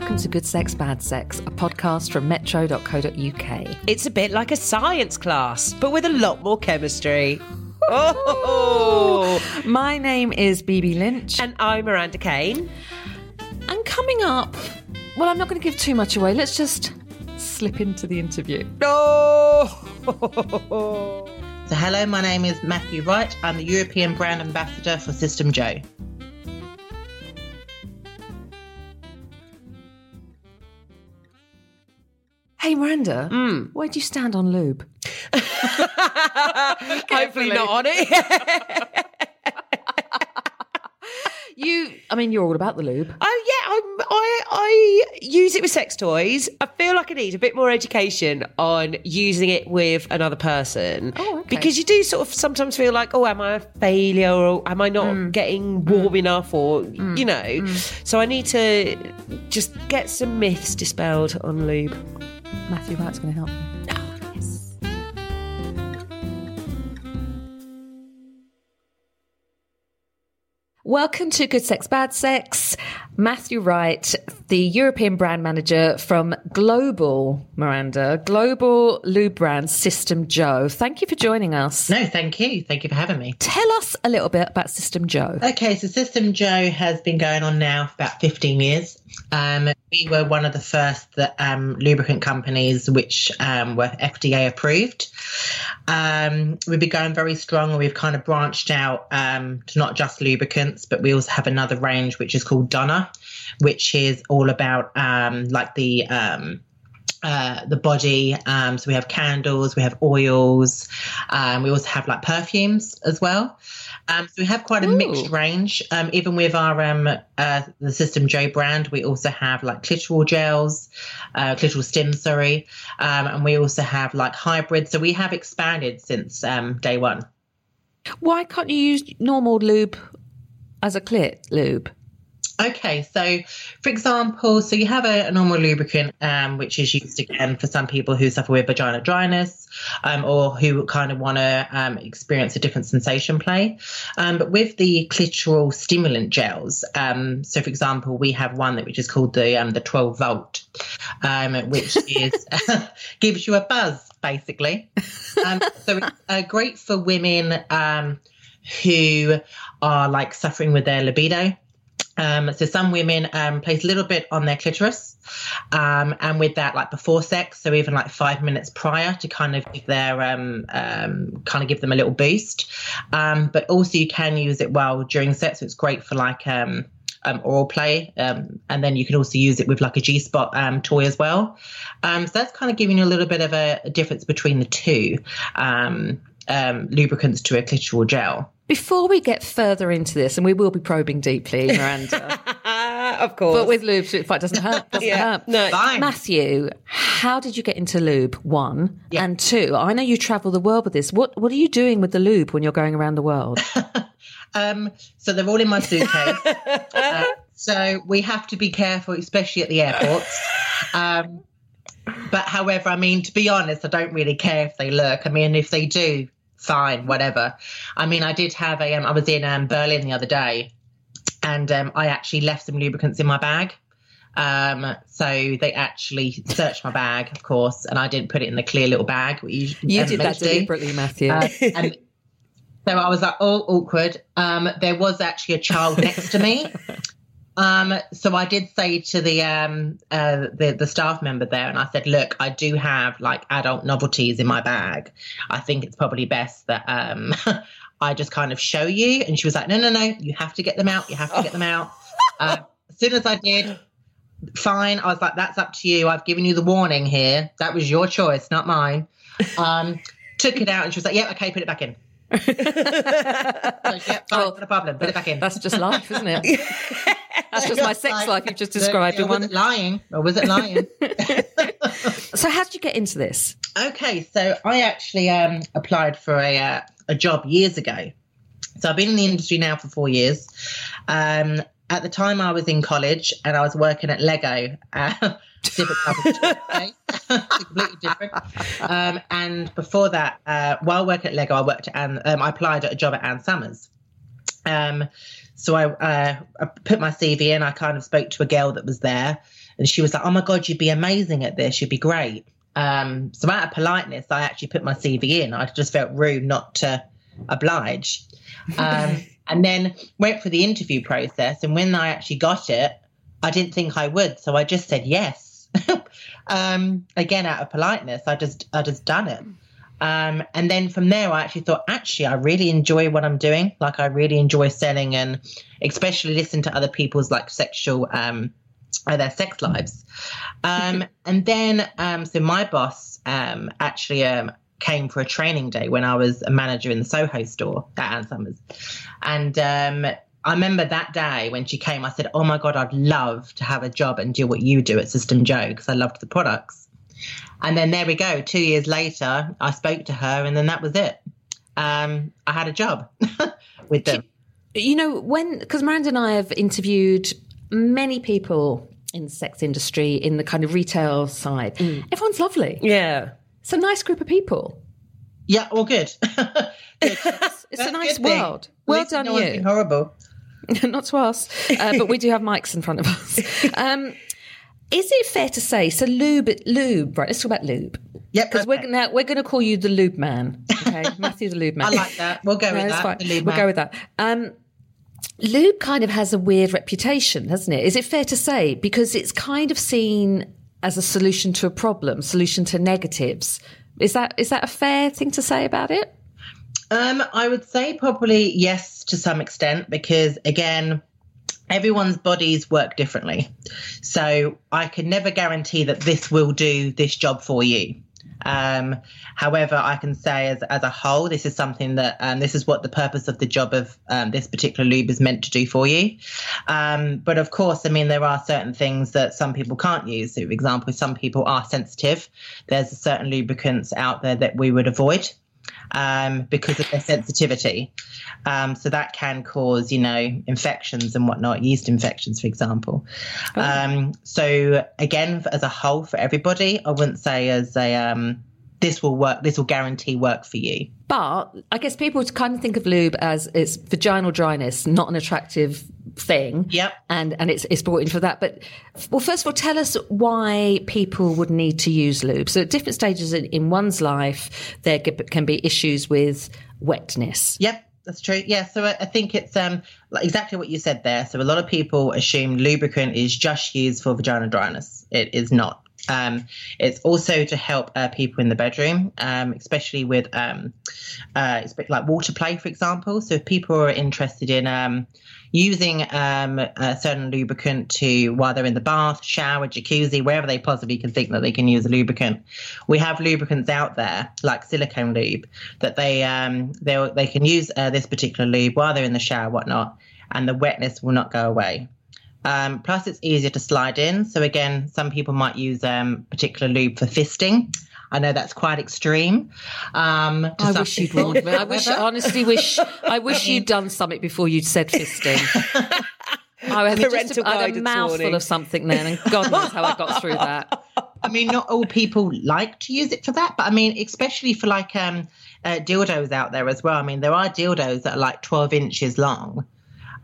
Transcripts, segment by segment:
welcome to Good Sex, Bad Sex, a podcast from metro.co.uk. It's a bit like a science class, but with a lot more chemistry. Oh! My name is Bibi Lynch, And I'm Miranda Kane. and coming up, well, I'm not going to give too much away. Let's just slip into the interview. Oh! So, hello, my name is Matthew Wright. I'm the European Brand Ambassador for System JO. Hey, Miranda, mm. where do you stand on lube? Hopefully not on it. You, I mean, you're all about the lube. Oh yeah, I'm, I I use it with sex toys. I feel like I need a bit more education on using it with another person. Oh, okay. Because you do sort of sometimes feel like, oh, am I a failure or am I not Mm. getting warm mm. enough or mm. you know? So I need to just get some myths dispelled on lube. Matthew Wright's going to help you. Welcome to Good Sex, Bad Sex. Matthew Wright, the European brand manager from Global, Miranda, Global Lube brand System JO. Thank you for joining us. No, thank you. Thank you for having me. Tell us a little bit about System JO. Okay, so System JO has been going on now for about 15 years. Um, we were one of the first that, um, lubricant companies which um, were FDA approved. Um, we've been going very strong and we've kind of branched out um, to not just lubricants, but we also have another range which is called Dona, which is all about um, like the. Uh, the body. Um, so we have candles, we have oils, um, we also have like perfumes as well. Um, so we have quite a mixed range. Um, even with our um, uh, the System J brand, we also have like clitoral gels, uh, clitoral stim, sorry, um, and we also have like hybrids. So we have expanded since um, day one. Why can't you use normal lube as a clit lube? Okay, so for example, so you have a, a normal lubricant, um, which is used again for some people who suffer with vagina dryness, um, or who kind of want to um, experience a different sensation play. Um, but with the clitoral stimulant gels, um, so for example, we have one that which is called the um, the 12 volt, um, which is gives you a buzz basically. Um, so it's uh, great for women um, who are like suffering with their libido. Um, so some women um, place a little bit on their clitoris, um, and with that, like before sex, so even like five minutes prior to kind of give their um, um, kind of give them a little boost. Um, but also you can use it while during sex, so it's great for like um, oral play, um, and then you can also use it with like a G spot um, toy as well. So that's kind of giving you a little bit of a, a difference between the two um, lubricants to a clitoral gel. Before we get further into this, and we will be probing deeply, Miranda, of course. but with lube, it doesn't hurt, doesn't yeah, hurt. no. Fine. Matthew, how did you get into lube? One Yeah. and two. I know you travel the world with this. What What are you doing with the lube when you're going around the world? Um, so they're all in my suitcase. Uh, so we have to be careful, especially at the airports. Um, but however, I mean, to be honest, I don't really care if they look. I mean, if they do, fine, whatever. I mean, I did have a. Um, I was in um, Berlin the other day, and um, I actually left some lubricants in my bag. Um, so they actually searched my bag, of course, and I didn't put it in the clear little bag. You, You did that deliberately, Matthew. Uh, and so I was like, oh, awkward. Um, there was actually a child next to me. Um, so I did say to the um uh the the staff member there, and I said, look, I do have like adult novelties in my bag. I think it's probably best that um I just kind of show you. And she was like, no, no, no, you have to get them out. You have to get them out. Uh, as soon as I did, fine. I was like, that's up to you. I've given you the warning here. That was your choice, not mine. Um, took it out, and she was like, yeah, okay, put it back in. Like, yeah, fine, Well, not a problem. Put it back in. That's just life, isn't it? That's just my sex life you've just described in was one. it lying or was it lying? So, how did you get into this? okay, so I actually um, applied for a uh, a job years ago. So I've been in the industry now for four years. Um, at the time, I was in college and I was working at Lego. Uh, different type of toothpaste, completely different. Um, and before that, uh, while working at Lego, I worked and um, I applied at a job at Ann Summers. Um, so I, uh, I put my CV in. I kind of spoke to a girl that was there, and she was like, "Oh my god, you'd be amazing at this. You'd be great." Um, so out of politeness, I actually put my CV in. I just felt rude not to oblige. Um, and then went for the interview process. And when I actually got it, I didn't think I would, so I just said yes. um, again, out of politeness, I just I just done it. Um, and then from there, I actually thought, actually, I really enjoy what I'm doing. Like, I really enjoy selling and especially listen to other people's like sexual, um, uh, their sex lives. Um, and then, um, so my boss um, actually um, came for a training day when I was a manager in the Soho store at Ann Summers. And um, I remember that day when she came, I said, Oh my God, I'd love to have a job and do what you do at System JO because I loved the products. And then there we go. Two years later, I spoke to her, and then that was it. Um, I had a job with them. You know, when, because Miranda and I have interviewed many people in the sex industry, in the kind of retail side. Mm. Everyone's lovely. Yeah. It's a nice group of people. Yeah, all good. good. It's, it's a nice world. Well done, no you. horrible. Not to us, uh, but we do have mics in front of us. Um, is it fair to say so? Lube, lube, right? Let's talk about lube. Yep, because we're now we're going to call you the lube man. Okay, Matthew the lube man. I like that. We'll go No, with that. fine. the lube We'll man. go with that. Um, lube kind of has a weird reputation, hasn't it? Is it fair to say because it's kind of seen as a solution to a problem, solution to negatives? Is that is that a fair thing to say about it? Um, I would say probably yes to some extent because again, everyone's bodies work differently. So I can never guarantee that this will do this job for you. Um, however, I can say as as a whole, this is something that um, this is what the purpose of the job of um, this particular lube is meant to do for you. Um, but of course, I mean there are certain things that some people can't use. For example, some people are sensitive. There's certain lubricants out there that we would avoid um, because of their sensitivity. Um, so that can cause, you know, infections and whatnot, yeast infections, for example. Um, so again, as a whole, for everybody, I wouldn't say as a um, this will work. This will guarantee work for you. But I guess people kind of think of lube as it's vaginal dryness, not an attractive thing. Yep. And and it's it's brought in for that. But well, first of all, tell us why people would need to use lube. So at different stages in, in one's life, there can be issues with wetness. Yep, that's true. Yeah, so I, I think it's um like exactly what you said there. So a lot of people assume lubricant is just used for vaginal dryness. It is not. Um, it's also to help uh, people in the bedroom, um, especially with um, uh, like water play, for example. So if people are interested in um, using um, a certain lubricant to while they're in the bath, shower, jacuzzi, wherever they possibly can think that they can use a lubricant, we have lubricants out there like silicone lube that they um, they they can use uh, this particular lube while they're in the shower, whatnot, and the wetness will not go away. Um, plus, it's easier to slide in. So again, some people might use um, particular lube for fisting. I know that's quite extreme. Um, I some wish you'd warned me. I wish, I honestly wish, I wish you'd done something before you'd said fisting. I had, just a, I had a mouthful warning. of something then, and God knows how I got through that. I mean, not all people like to use it for that, but I mean, especially for like um, uh, dildos out there as well. I mean, there are dildos that are like 12 inches long.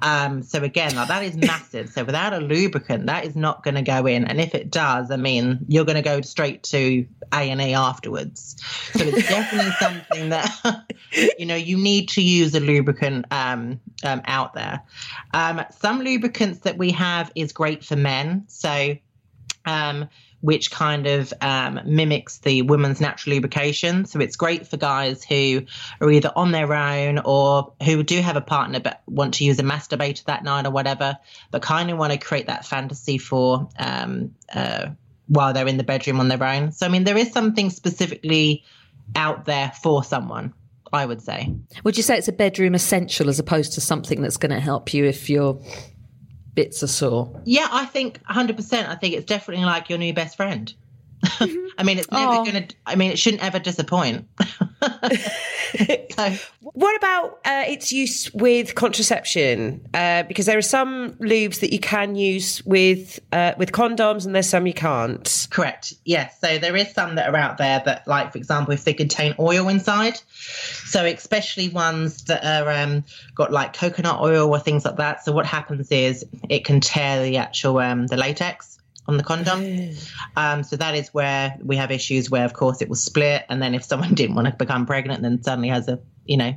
Um, so again, like that is massive. So without a lubricant, that is not going to go in. And if it does, I mean, you're going to go straight to A and E afterwards. So it's definitely something that you know you need to use a lubricant um, um, out there. Um, some lubricants that we have is great for men. So um, which kind of um, mimics the woman's natural lubrication. So it's great for guys who are either on their own or who do have a partner but want to use a masturbator that night or whatever, but kind of want to create that fantasy for um, uh, while they're in the bedroom on their own. So I mean, there is something specifically out there for someone. I would say. Would you say it's a bedroom essential as opposed to something that's going to help you if your bits are sore? Yeah, I think 100%. I think it's definitely like your new best friend. I mean, it's never Oh. going to, I mean, it shouldn't ever disappoint. so, What about uh, its use with contraception? Uh, because there are some lubes that you can use with uh, with condoms, and there's some you can't. correct. Yes. So there is some that are out there that, like, for example, if they contain oil inside. So especially ones that are um, got like coconut oil or things like that. So what happens is it can tear the actual um, the latex on the condom. Um, so that is where we have issues where, of course, it will split, and then if someone didn't want to become pregnant, then suddenly has a you know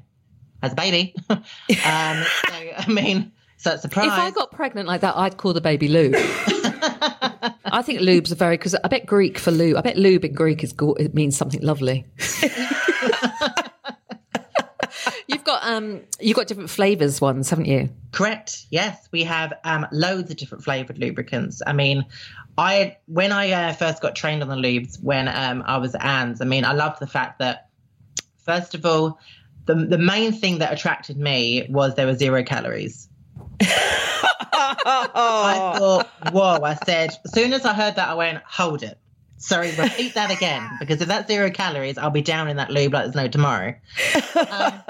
has a baby. um, so I mean, so it's a surprise. If I got pregnant like that, I'd call the baby lube. I think lube's are very because I bet Greek for lube. I bet lube in Greek is it means something lovely. You've got um, you've got different flavors ones, haven't you? Correct. Yes, we have um, loads of different flavored lubricants. I mean, I when I uh, first got trained on the lubes when um, I was at Ann's. I mean, I loved the fact that first of all, the the main thing that attracted me was there were zero calories. I thought, whoa! I said, as soon as I heard that, I went, hold it. Sorry, repeat that again, because if that's zero calories, I'll be down in that lube like there's no tomorrow. Um,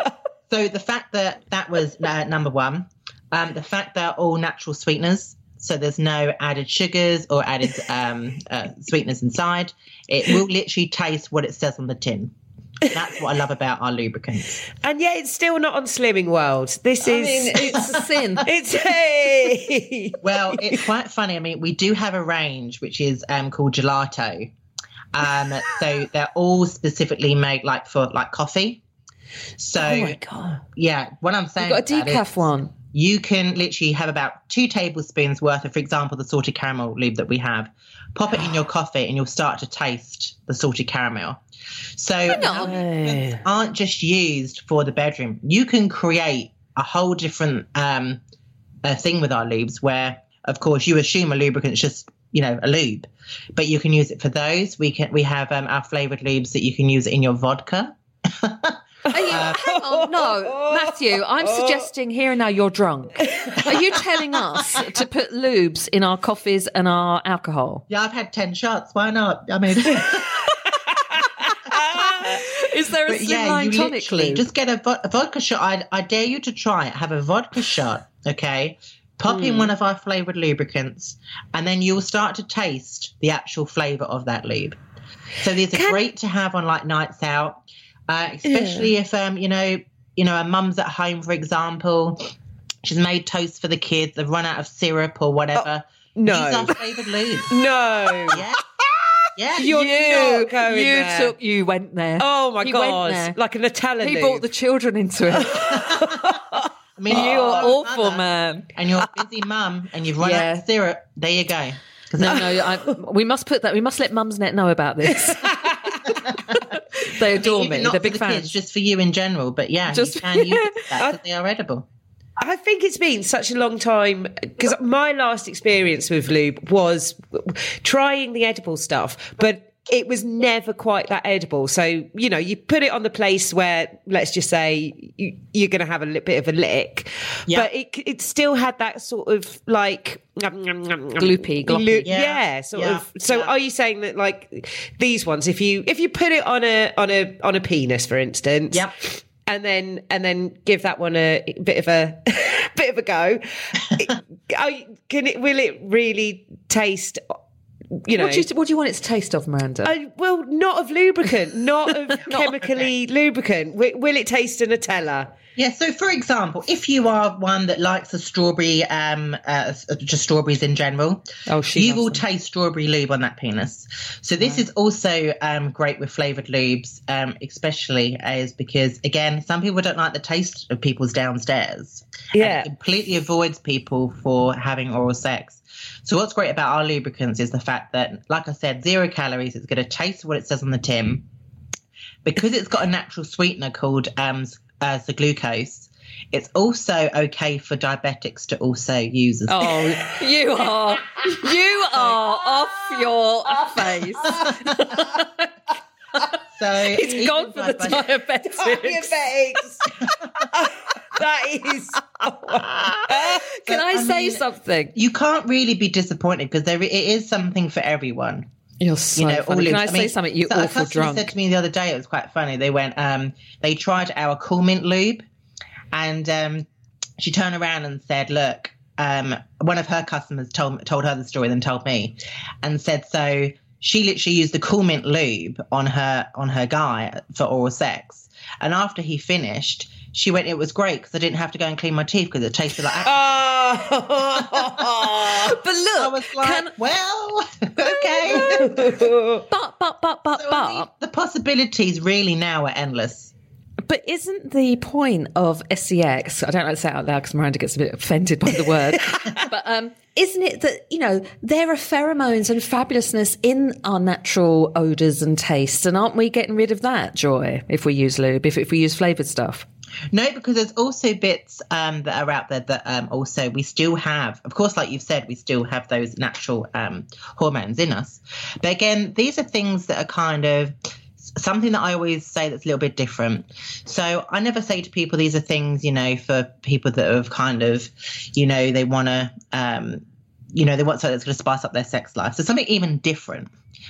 so the fact that that was uh, number one, um, the fact that all natural sweeteners, so there's no added sugars or added um, uh, sweeteners inside. It will literally taste what it says on the tin. That's what I love about our lubricants. And yet, it's still not on Slimming World. This is. it's a sin. it's hey. Well, it's quite funny. I mean, we do have a range which is um, called gelato. Um, so they're all specifically made like for like coffee. So Oh my god! yeah, what I'm saying, You've got a decaf one. you can literally have about two tablespoons worth of, for example, the salted caramel lube that we have. Pop it in your coffee, and you'll start to taste the salted caramel. So aren't just used for the bedroom. You can create a whole different um, uh, thing with our lubes, where of course you assume a lubricant's just you know a lube, but you can use it for those. We can we have um, our flavored lubes that you can use in your vodka. Are you, hang on, no, Matthew. I'm suggesting here and now you're drunk. Are you telling us to put lubes in our coffees and our alcohol? Yeah, I've had ten shots. Why not? I mean. Is there a But yeah, slimline you tonic literally lube? just get a, vo- a vodka shot. I, I dare you to try it. Have a vodka shot, okay? Pop Hmm. in one of our flavored lubricants, and then you'll start to taste the actual flavor of that lube. So these are Can- great to have on like nights out, uh, especially if um you know you know a mum's at home, for example. She's made toast for the kids. They've run out of syrup or whatever. no. Use our flavored lube. No. Yeah, yeah. You're you, not going you there. took, you went there. Oh my He god! Like a Nutella he lube. brought the children into it. I mean, you you're awful, mother man. and you're a busy mum and you've run out of syrup, there you go. No, no, I, we must put that. We must let Mumsnet know about this. they adore Even me. not They're big the fans. kids, just for you in general. But yeah, Just- you can use that because they are edible. I think it's been such a long time because my last experience with lube was trying the edible stuff, but it was never quite that edible. So, you know, you put it on the place where, let's just say, you, you're going to have a li- bit of a lick, Yeah. but it, it still had that sort of like Gloopy, gloppy. Glu- Yeah. yeah, sort Yeah. of. So, Yeah. are you saying that like these ones, if you if you put it on a on a on a penis, for instance, Yep. and then and then give that one a bit of a bit of a go. it- are can it? Will it really taste? You know. what, do you, what do you want it to taste of, Miranda? Uh, well, not of lubricant, not of chemically lubricant. Will, will it taste in a Nutella? Yeah. So, for example, if you are one that likes a strawberry, um, uh, just strawberries in general, Oh, she you will them. taste strawberry lube on that penis. So this is also um, great with flavored lubes, um, especially as because again, some people don't like the taste of people's downstairs. And Yeah. it completely avoids people for having oral sex. So what's great about our lubricants is the fact that, like I said, zero calories. It's going to taste what it says on the tin. Because it's got a natural sweetener called um, uh, the glucose. It's also okay for diabetics to also use as Oh, you are you are off your face. So It's gone for the diabetics- diabetics. that is. Can But, I, I say mean- something? You can't really be disappointed because there it is something for everyone. You're so you know, all funny. Can lubes. I, say something? You so a customer drunk. said to me the other day, it was quite funny. They went, um, they tried our Cool Mint lube, and um, she turned around and said, "Look, um, one of her customers told told her the story, then told me, and said so." She literally used the Cool Mint lube on her on her guy for oral sex, and after he finished, she went, "It was great because I didn't have to go and clean my teeth because it tasted like." Oh. but I look, was like, can, "Well, okay." but but but but So, but the possibilities really now are endless. But isn't the point of sex? I don't like to say it out loud because Miranda gets a bit offended by the word. but um, isn't it that you know there are pheromones and fabulousness in our natural odors and tastes, and aren't we getting rid of that joy if we use lube, if if we use flavored stuff? No, because there's also bits um, that are out there that um, also we still have. Of course, like you've said, we still have those natural um, hormones in us. But again, these are things that are kind of something that I always say that's a little bit different. So I never say to people these are things, you know, for people that have kind of, you know, they want to, um, you know, they want something that's going to spice up their sex life. So something even different.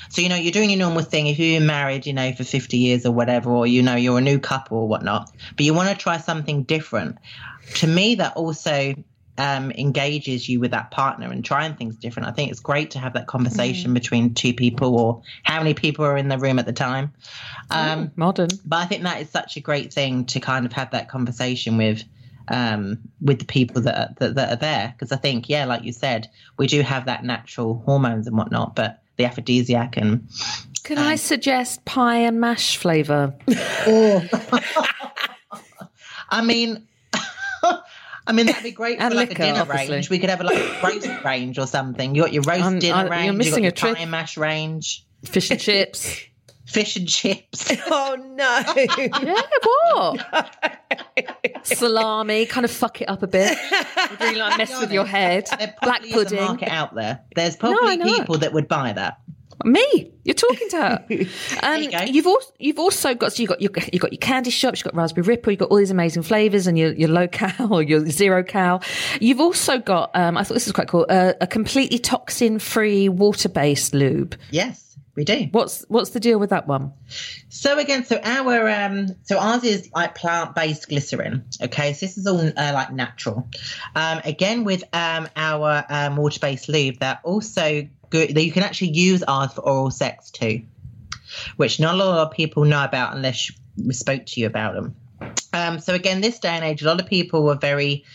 So, you know, you're doing your normal thing. If you're married, you know, for 50 years or whatever, or, you know, you're a new couple or whatnot, but you want to try something different. To me, that also um, engages you with that partner and trying things different. I think it's great to have that conversation between two people or how many people are in the room at the time. Um, Modern. but I think that is such a great thing to kind of have that conversation with um, with the people that are, that, that are there because I think yeah, like you said, we do have that natural hormones and whatnot, but the aphrodisiac and Can I suggest pie and mash flavour? I mean. I mean that'd eh, be great for like liquor, a dinner obviously. range. We could have a like roast range or something. You got your roast I'm- dinner I- you're missing you a got your trick. pie mash range, Fish and chips. fish and chips. oh no. Yeah, what? Salami, kind of fuck it up a bit. Would really like mess with your head. There Black probably a pudding. market out there. There's probably know. people that would buy that. Me, you're talking to her. Um, you go. you've also you've also got so you got your you got your candy shops, you've got Raspberry Ripple, you've got all these amazing flavors, and your your low cal or your zero cal. You've also got um, I thought this was quite cool uh, a completely toxin free water based lube. Yes, we do. What's what's the deal with that one? So again, so our um, so ours is like plant-based glycerin. Okay, so this is all uh, like natural. Um, again, with um, our um, water-based lube, that also good. That you can actually use ours for oral sex too, which not a lot of people know about unless we spoke to you about them. Um, so again, this day and age, a lot of people were very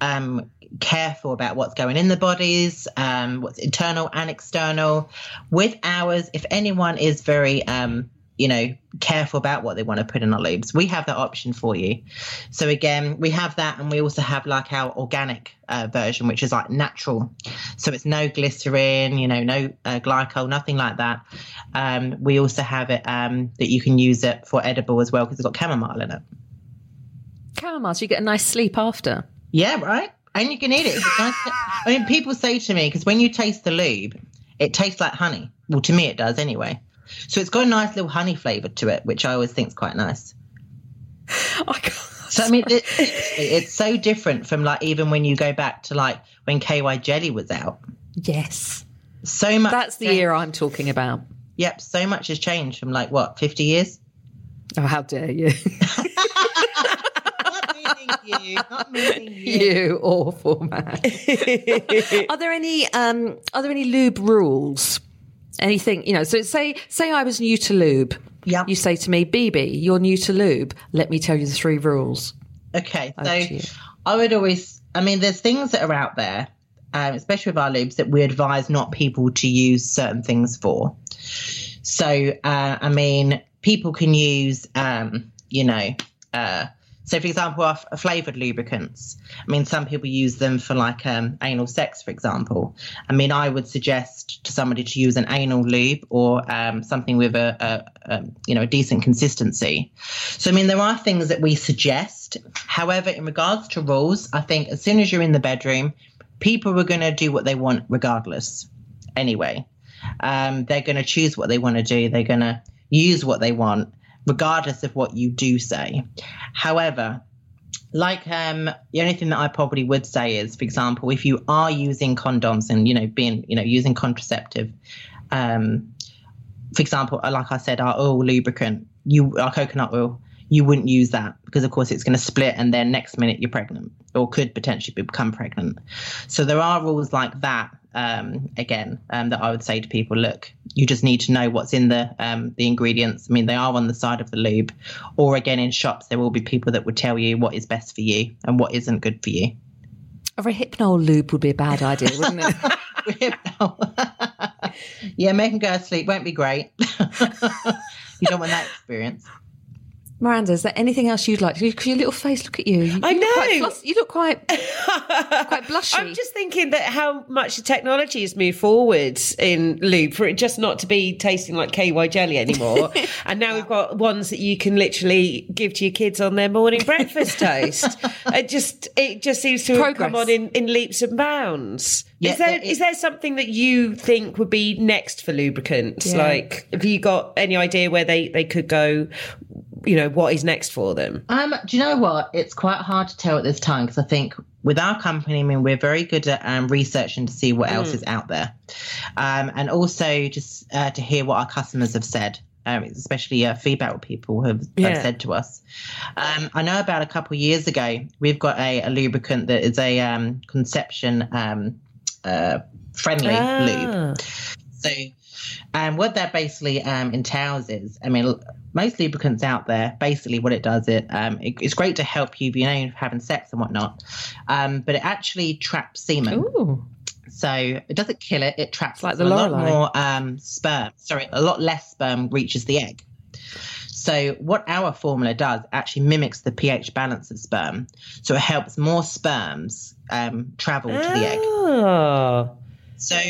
um, careful about what's going in the bodies, um, what's internal and external. With ours, if anyone is very, um, you know, careful about what they want to put in our lubes, we have that option for you. So again, we have that, and we also have like our organic uh, version, which is like natural. So it's no glycerin, you know, no uh, glycol, nothing like that. Um, we also have it um, that you can use it for edible as well because it's got chamomile in it. Chamomile, so you get a nice sleep after. Yeah, right. And you can eat it. I mean, people say to me because when you taste the lube, it tastes like honey. Well, to me, it does anyway. So it's got a nice little honey flavour to it, which I always think is quite nice. God. So I mean, it, it's so different from like even when you go back to like when KY Jelly was out. Yes, So much. that's the changed. year I'm talking about. Yep, so much has changed from like what fifty years. Oh, how dare you! Not meaning you. Not meaning you. you awful man. are there any um are there any lube rules? Anything, you know, so say say I was new to lube. Yeah. You say to me, Bibi, you're new to lube. Let me tell you the three rules. Okay, Over so. I would always, I mean, there's things that are out there, um, especially with our lubes, that we advise not people to use certain things for. So, uh, I mean, people can use, um, you know, uh, so for example, our f- flavored lubricants. I mean, some people use them for like um, anal sex, for example. I mean, I would suggest to somebody to use an anal lube or um, something with a, a, a, you know, a decent consistency. So, I mean, there are things that we suggest. However, in regards to rules, I think as soon as you're in the bedroom, people are going to do what they want regardless. Anyway, um, they're going to choose what they want to do. They're going to use what they want, regardless of what you do say. However, like um, the only thing that I probably would say is, for example, if you are using condoms and you know being you know using contraceptive, um, for example, like I said, our oil lubricant, you our coconut oil, you wouldn't use that because of course it's going to split and then next minute you're pregnant or could potentially become pregnant. So there are rules like that. Um, again, um, that I would say to people, look, you just need to know what's in the um, the ingredients. I mean, they are on the side of the lube, or again in shops, there will be people that would tell you what is best for you and what isn't good for you. A Rohypnol lube would be a bad idea, wouldn't it? yeah, making go to sleep won't be great. you don't want that experience. Miranda, is there anything else you'd like to? Because your little face, look at you. you I look know. Fluss- you look quite, quite blushy. I'm just thinking that how much the technology has moved forward in lube for it just not to be tasting like KY jelly anymore. and now we've got ones that you can literally give to your kids on their morning breakfast toast. It just it just seems to have come on in, in leaps and bounds. Yeah, is there there is is- there something that you think would be next for lubricants? Yeah. Like have you got any idea where they, they could go you know, what is next for them? Um, do you know what? It's quite hard to tell at this time because I think with our company, I mean, we're very good at um, researching to see what else is out there, um, and also just uh, to hear what our customers have said. Um, especially uh, feedback what people have, Yeah. have said to us. Um, I know about a couple of years ago, we've got a, a lubricant that is a um, conception um, uh, friendly lube. Ah. So, um, what that basically um, entails is, I mean, most lubricants out there, basically what it does, it, um, it it's great to help you, you know, having sex and whatnot, um, but it actually traps semen. Ooh. So it doesn't kill it; it traps like the So a lot more um, sperm. Sorry, a lot less sperm reaches the egg. So what our formula does actually mimics the pH balance of sperm, so it helps more sperms um, travel to the egg. Oh. So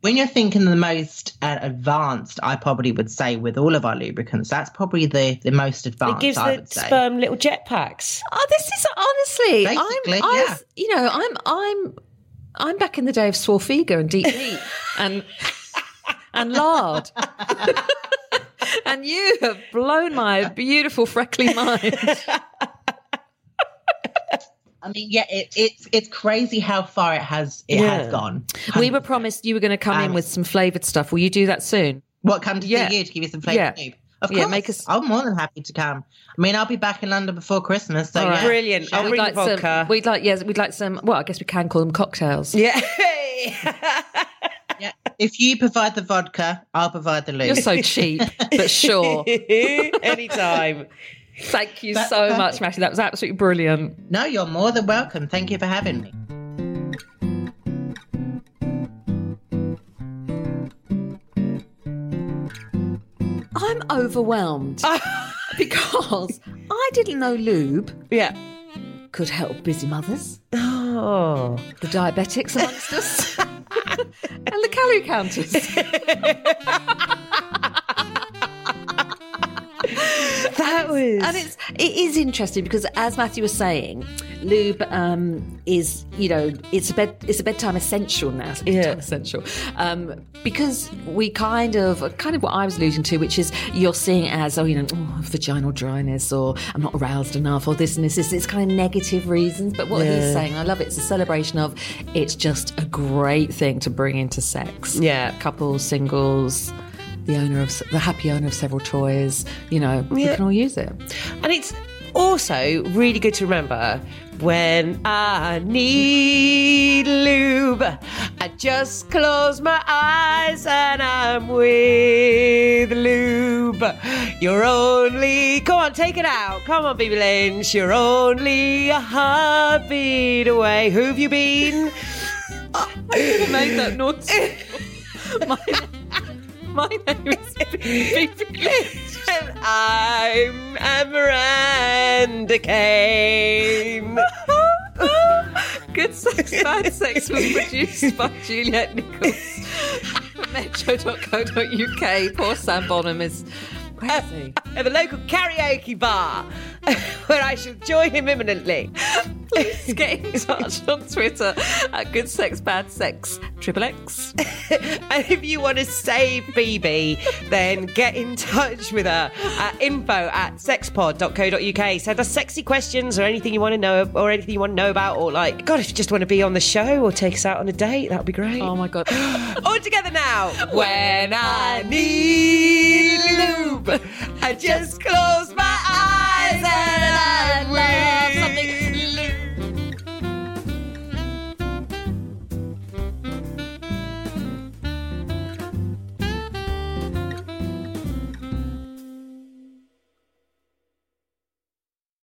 when you're thinking the most uh, advanced, I probably would say with all of our lubricants, that's probably the, the most advanced. It gives I the would say. sperm little jetpacks. Oh, this is honestly, Basically, I'm, I yeah. was, you know, I'm, I'm, I'm back in the day of Swarfega and Deep Heat and and lard. and you have blown my beautiful freckly mind. I mean, yeah, it, it's it's crazy how far it has it Yeah. has gone. we were promised you were going to come in Um, with some flavoured stuff. Will you do that soon? What come to Yeah. see you to give you some flavour? Yeah. Of Yeah, course, make us- I'm more than happy to come. I mean, I'll be back in London before Christmas, so right. yeah. Brilliant. I'll we? bring like vodka. some. We'd like yes. We'd like some. Well, I guess we can call them cocktails. Yeah. Yeah. If you provide the vodka, I'll provide the lube. You're so cheap, but sure. Anytime. Thank you That's so much, perfect. Matthew. That was absolutely brilliant. no, you're more than welcome. Thank you for having me. I'm overwhelmed because I didn't know lube Yeah. could help busy mothers, Oh. the diabetics amongst us, and the calorie counters. That was. and it's it is interesting because as Matthew was saying, lube um, is you know it's a bed it's a bedtime essential now. It's a bedtime Yeah. essential um, because we kind of kind of what I was alluding to, which is you're seeing as oh you know oh, vaginal dryness or I'm not aroused enough or this and this. This it's kind of negative reasons. But what he's saying, I love it. It's a celebration of it's just a great thing to bring into sex. Yeah. couples, singles. The owner of the happy owner of several toys, you know, we can all use it. And it's also really good to remember when I need lube, I just close my eyes and I'm with lube. You're only, come on, take it out. Come on, Baby Lynch. You're only a heartbeat away. Who have you been? I made that noise. my, my name is Phoebe. And I'm Amaranda Kane. Good Sex, Bad Sex was produced by Juliet Nichols. Metro.co.uk. Poor Sam Bonham is. He? at the local karaoke bar, where I shall join him imminently please get in touch on Twitter at Good Sex Bad Sex Triple X. and if you want to save Bibi, then get in touch with her at info at sexpod.co.uk. Send us sexy questions or anything you want to know or anything you want to know about, or like, God, if you just want to be on the show or take us out on a date, that would be great. Oh my God. All together now. When I need lube, I just close my eyes and I love something